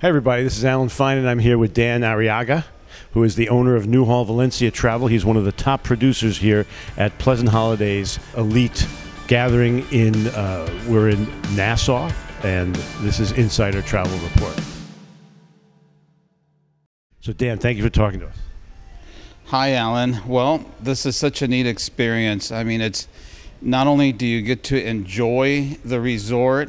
Hey, everybody, this is Alan Fine, and I'm here with Dan Arriaga, who is the owner of Newhall Valencia Travel. He's one of the top producers here at Pleasant Holidays Elite Gathering in, uh, we're in Nassau, and this is Insider Travel Report. So, Dan, thank you for talking to us. Hi, Alan. Well, this is such a neat experience. I mean, it's not only do you get to enjoy the resort,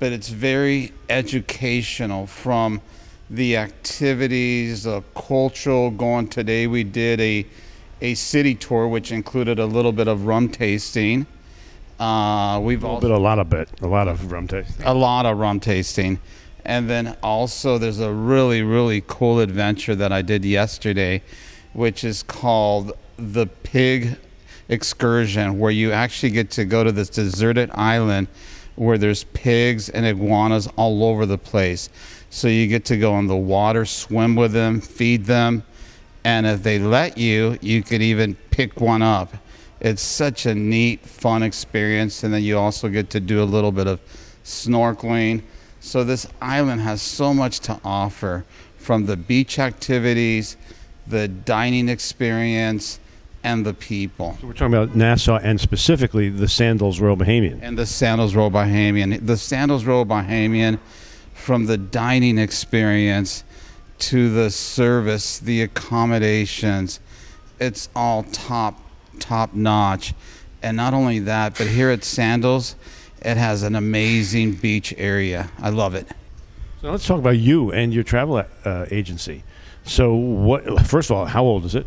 but it's very educational from the activities, the cultural going. Today we did a a city tour, which included a little bit of rum tasting. Uh, we've A all bit, a lot of bit, a lot of rum tasting. a lot of rum tasting. And then also, there's a really, really cool adventure that I did yesterday, which is called the Pig Excursion, where you actually get to go to this deserted island where there's pigs and iguanas all over the place. So you get to go in the water, swim with them, feed them, and if they let you, you could even pick one up. It's such a neat, fun experience, and then you also get to do a little bit of snorkeling. So this island has so much to offer from the beach activities, the dining experience, and the people. So we're talking about Nassau and specifically the Sandals Royal Bahamian. And the Sandals Royal Bahamian. The Sandals Royal Bahamian, from the dining experience to the service, the accommodations, it's all top, top notch. And not only that, but here at Sandals, it has an amazing beach area. I love it. So let's talk about you and your travel uh, agency. So, what? First of all, how old is it?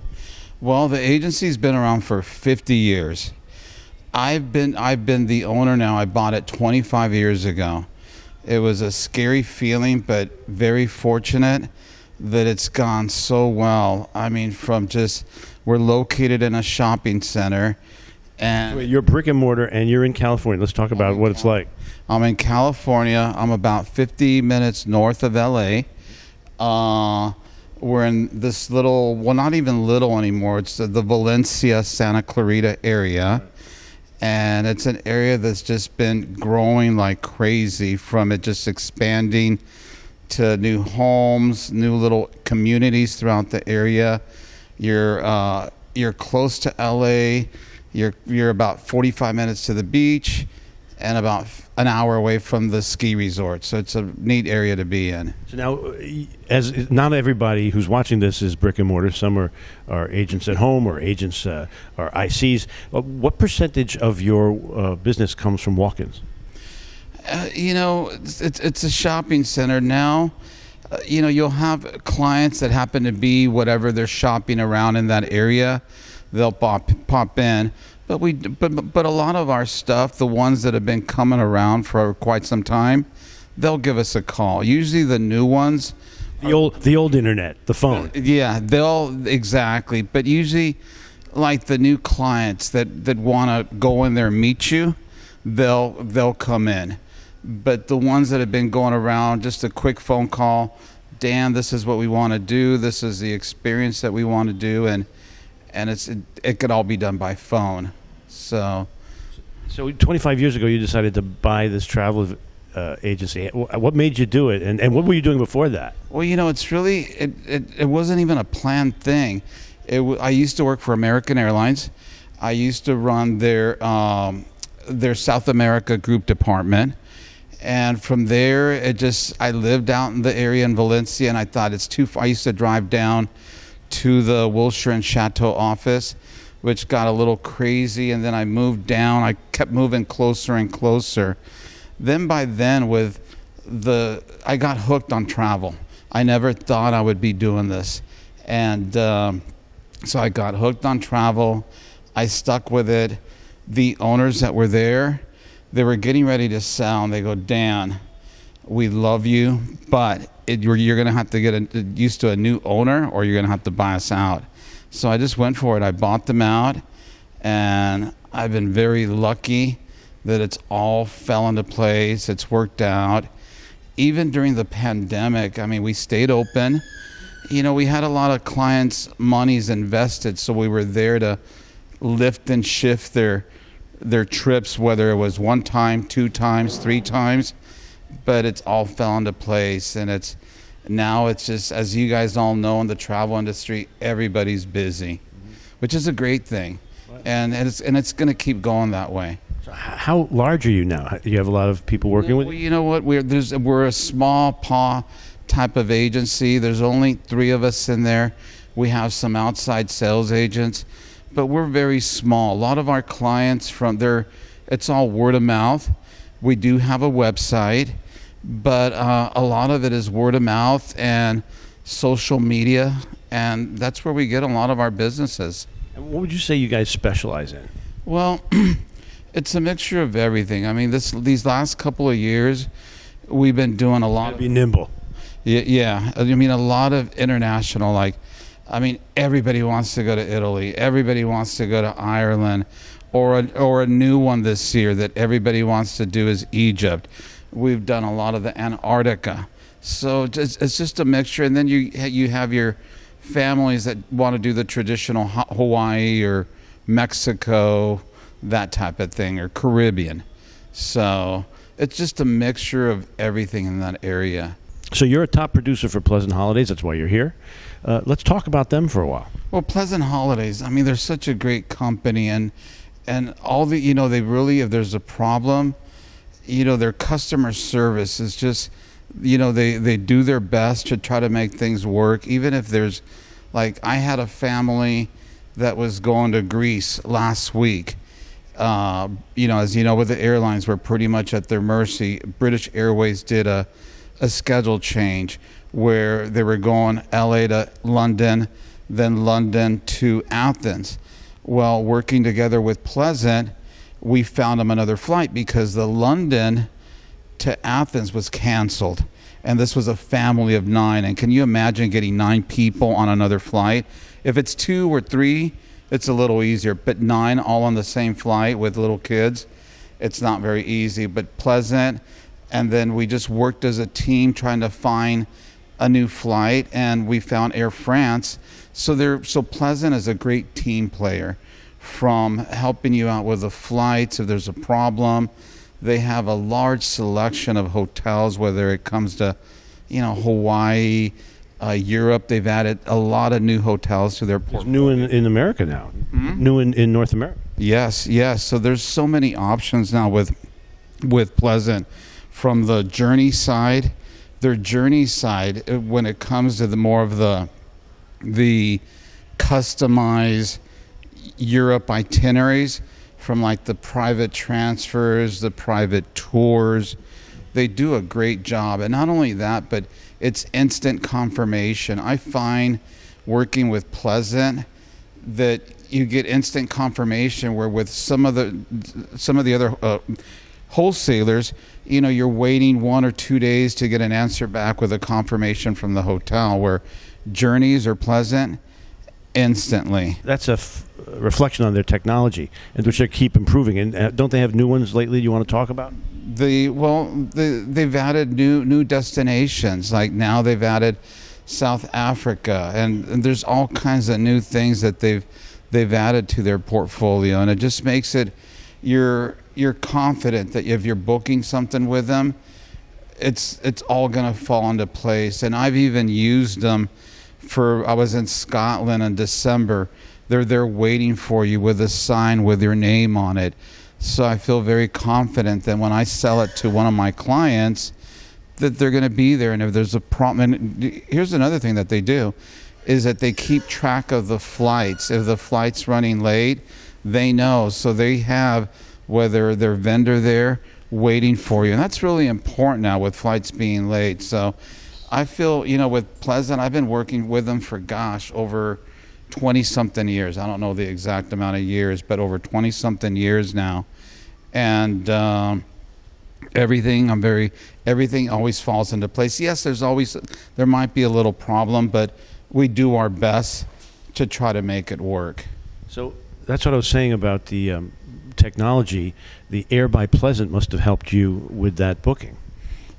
Well, the agency's been around for 50 years. I've been I've been the owner now. I bought it 25 years ago. It was a scary feeling, but very fortunate that it's gone so well. I mean, from just we're located in a shopping center, and Wait, You're brick and mortar, and you're in California. Let's talk about what it's like. I'm in California. I'm about 50 minutes north of LA. Uh, we're in this little, well, not even little anymore. It's the, the Valencia Santa Clarita area. And it's an area that's just been growing like crazy from it just expanding to new homes, new little communities throughout the area. You're uh, you're close to LA. You're you're about 45 minutes to the beach, and about an hour away from the ski resort. So it's a neat area to be in. So now, uh, as not everybody who's watching this is brick and mortar. Some are, are agents at home or agents uh, or ICs. Uh, What percentage of your uh, business comes from walk-ins? Uh, you know, it's, it's, it's a shopping center now. Uh, you know, you'll have clients that happen to be whatever they're shopping around in that area. They'll pop pop in, but we but but a lot of our stuff, the ones that have been coming around for quite some time, they'll give us a call. Usually, the new ones, The old the old internet, the phone. Uh, yeah, they'll exactly. But usually, like the new clients that that want to go in there and meet you, they'll they'll come in. But the ones that have been going around, just a quick phone call, Dan, this is what we want to do. This is the experience that we want to do, and and it's it, it could all be done by phone. So. So 25 years ago, you decided to buy this travel uh, agency. What made you do it, and, and what were you doing before that? Well, you know, it's really it, it, it wasn't even a planned thing. It w- I used to work for American Airlines. I used to run their um, their South America group department, and from there, it just I lived out in the area in Valencia, and I thought it's too. far. I used to drive down to the Wilshire and Shatto office, which got a little crazy, and then I moved down. I kept moving closer and closer. Then by then, with the I got hooked on travel. I never thought I would be doing this, and um, so I got hooked on travel. I stuck with it. The owners that were there, they were getting ready to sell, and they go, Dan, we love you, but it, you're, you're going to have to get a, used to a new owner, or you're going to have to buy us out. So I just went for it. I bought them out, and I've been very lucky that it's all fell into place. It's worked out. Even during the pandemic, I mean, we stayed open. You know, we had a lot of clients' monies invested, so we were there to lift and shift their their trips, whether it was one time, two times, three times. But it's all fell into place, and it's Now it's just, as you guys all know in the travel industry, everybody's busy, which is a great thing. And it's, and it's going to keep going that way. So how large are you now? Do you have a lot of people working with Well, you? you know what? We're there's we're a small paw type of agency. There's only three of us in there. We have some outside sales agents, but we're very small. A lot of our clients from there, it's all word of mouth. We do have a website, but uh, a lot of it is word of mouth and social media, and that's where we get a lot of our businesses. And what would you say you guys specialize in? Well, it's a mixture of everything. I mean, this these last couple of years, we've been doing a lot. Of, Be nimble. yeah, yeah, I mean, a lot of international. Like, I mean, everybody wants to go to Italy. Everybody wants to go to Ireland, or a, or a new one this year that everybody wants to do is Egypt. We've done a lot of the Antarctica. So just, it's just a mixture, and then you you have your families that want to do the traditional Hawaii or Mexico, that type of thing, or Caribbean. So it's just a mixture of everything in that area. So you're a top producer for Pleasant Holidays. That's why you're here. Uh, let's talk about them for a while. Well, Pleasant Holidays. I mean, they're such a great company, and and all the you know they really if there's a problem, you know their customer service is just you know they they do their best to try to make things work, even if there's like I had a family that was going to Greece last week. Uh, you know, as you know, with the airlines, we're pretty much at their mercy. British Airways did a a schedule change where they were going LA to London, then London to Athens. Well, working together with Pleasant, we found them another flight because the London to Athens was canceled. And this was a family of nine. And can you imagine getting nine people on another flight? If it's two or three, it's a little easier. But nine all on the same flight with little kids, it's not very easy. But Pleasant, and then we just worked as a team trying to find a new flight, and we found Air France. So they're so Pleasant is a great team player, from helping you out with the flights if there's a problem. They have a large selection of hotels, whether it comes to, you know, Hawaii, uh, Europe. They've added a lot of new hotels to their It's portfolio. new in, in America now. New in, in North America. Yes, yes. So there's so many options now with with Pleasant from the journey side. Their journey side, uh, when it comes to the more of the the customized Europe itineraries, from like the private transfers, the private tours, they do a great job. And not only that, but it's instant confirmation. I find working with Pleasant that you get instant confirmation where with some of the some of the other uh, wholesalers you know you're waiting one or two days to get an answer back with a confirmation from the hotel where journeys are pleasant instantly That's a f- reflection on their technology, and which they keep improving. And uh, don't they have new ones lately you want to talk about? the well the, they've added new new destinations like now they've added South Africa and, and there's all kinds of new things that they've they've added to their portfolio and it just makes it you're you're confident that if you're booking something with them it's it's all going to fall into place and I've even used them for I was in Scotland in December. They're there waiting for you with a sign with your name on it. So I feel very confident that when I sell it to one of my clients that they're going to be there. And if there's a problem and here's another thing that they do is that they keep track of the flights. If the flight's running late they know. So they have whether their vendor there waiting for you. And that's really important now with flights being late. So i feel you know with pleasant i've been working with them for gosh over 20 something years i don't know the exact amount of years but over 20 something years now and um, everything i'm very everything always falls into place yes there's always there might be a little problem but we do our best to try to make it work So that's what I was saying about the um, technology. The Air by Pleasant must have helped you with that booking.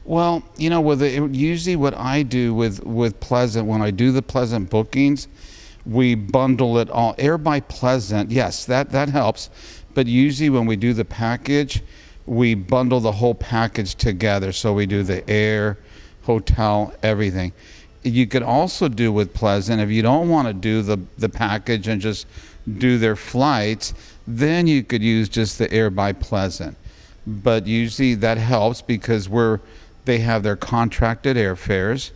Well you know with the, usually what i do with with pleasant when i do the pleasant bookings we bundle it all air by pleasant yes that that helps but usually when we do the package we bundle the whole package together so we do the air hotel, everything. You could also do with Pleasant if you don't want to do the the package and just do their flights, then you could use just the Air by Pleasant. But usually that helps because we're they have their contracted airfares,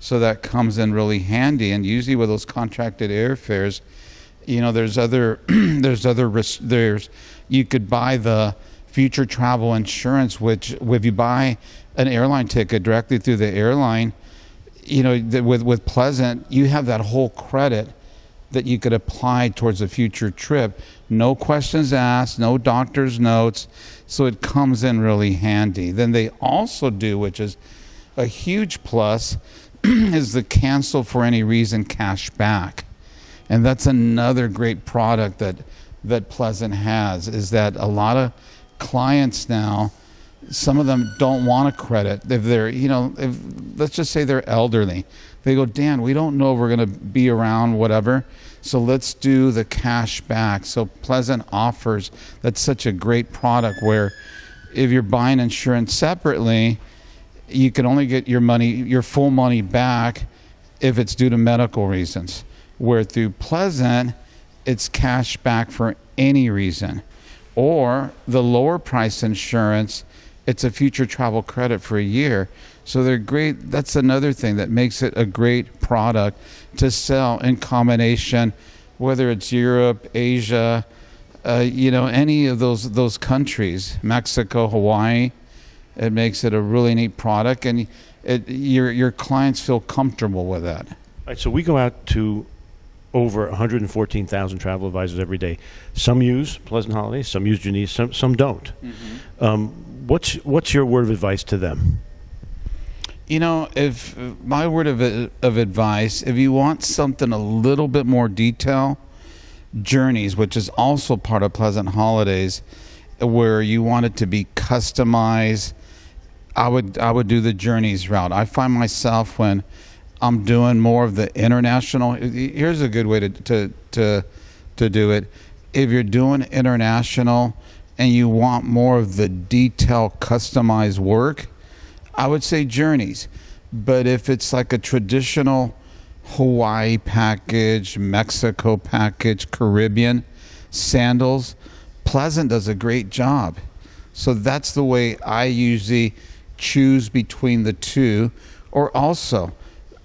so that comes in really handy. And usually with those contracted airfares, you know, there's other there's other ris- there's you could buy the future travel insurance, which if you buy an airline ticket directly through the airline, you know, with with Pleasant, you have that whole credit that you could apply towards a future trip. No questions asked, no doctor's notes, so it comes in really handy. Then they also do, which is a huge plus, is the cancel for any reason cash back. And that's another great product that that Pleasant has is that a lot of clients now some of them don't want a credit if they're you know if let's just say they're elderly they go dan we don't know if we're going to be around whatever. So let's do the cash back. So pleasant offers that's such a great product where if you're buying insurance separately you can only get your money your full money back if it's due to medical reasons. Where through pleasant it's cash back for any reason. Or the lower price insurance it's a future travel credit for a year so they're great that's another thing that makes it a great product to sell in combination whether it's europe asia uh, you know any of those those countries mexico hawaii it makes it a really neat product and it, your your clients feel comfortable with that All right, so we go out to over 114,000 travel advisors every day. Some use Pleasant Holidays, some use Janice, some some don't. Um, what's what's your word of advice to them? You know, if my word of of advice, if you want something a little bit more detail, Journeys, which is also part of Pleasant Holidays, where you want it to be customized, I would I would do the Journeys route. I find myself when I'm doing more of the international. Here's a good way to to to, to do it. If you're doing international and you want more of the detail customized work, I would say Journeys. But if it's like a traditional Hawaii package, Mexico package, Caribbean, sandals, Pleasant does a great job. So that's the way I usually choose between the two. Or also,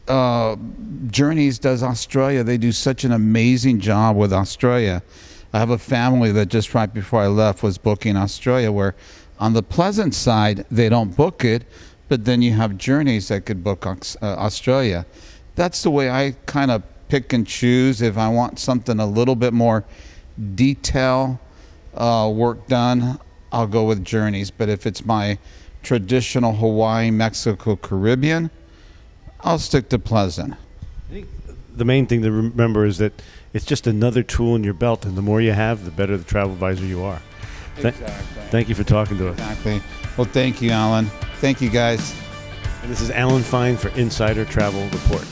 uh, Journeys does Australia. They do such an amazing job with Australia. I have a family that just right before I left was booking Australia, where on the Pleasant side, they don't book it, but then you have Journeys that could book uh, Australia. That's the way I kind of pick and choose. If I want something a little bit more detail uh, work done, I'll go with Journeys. But if it's my traditional Hawaii, Mexico, Caribbean, I'll stick to Pleasant. I think the main thing to remember is that it's just another tool in your belt, and the more you have, the better the travel advisor you are. Th- Exactly. Thank you for talking to us. Exactly. Well, thank you, Alan. Thank you, guys. And this is Alan Fine for Insider Travel Report.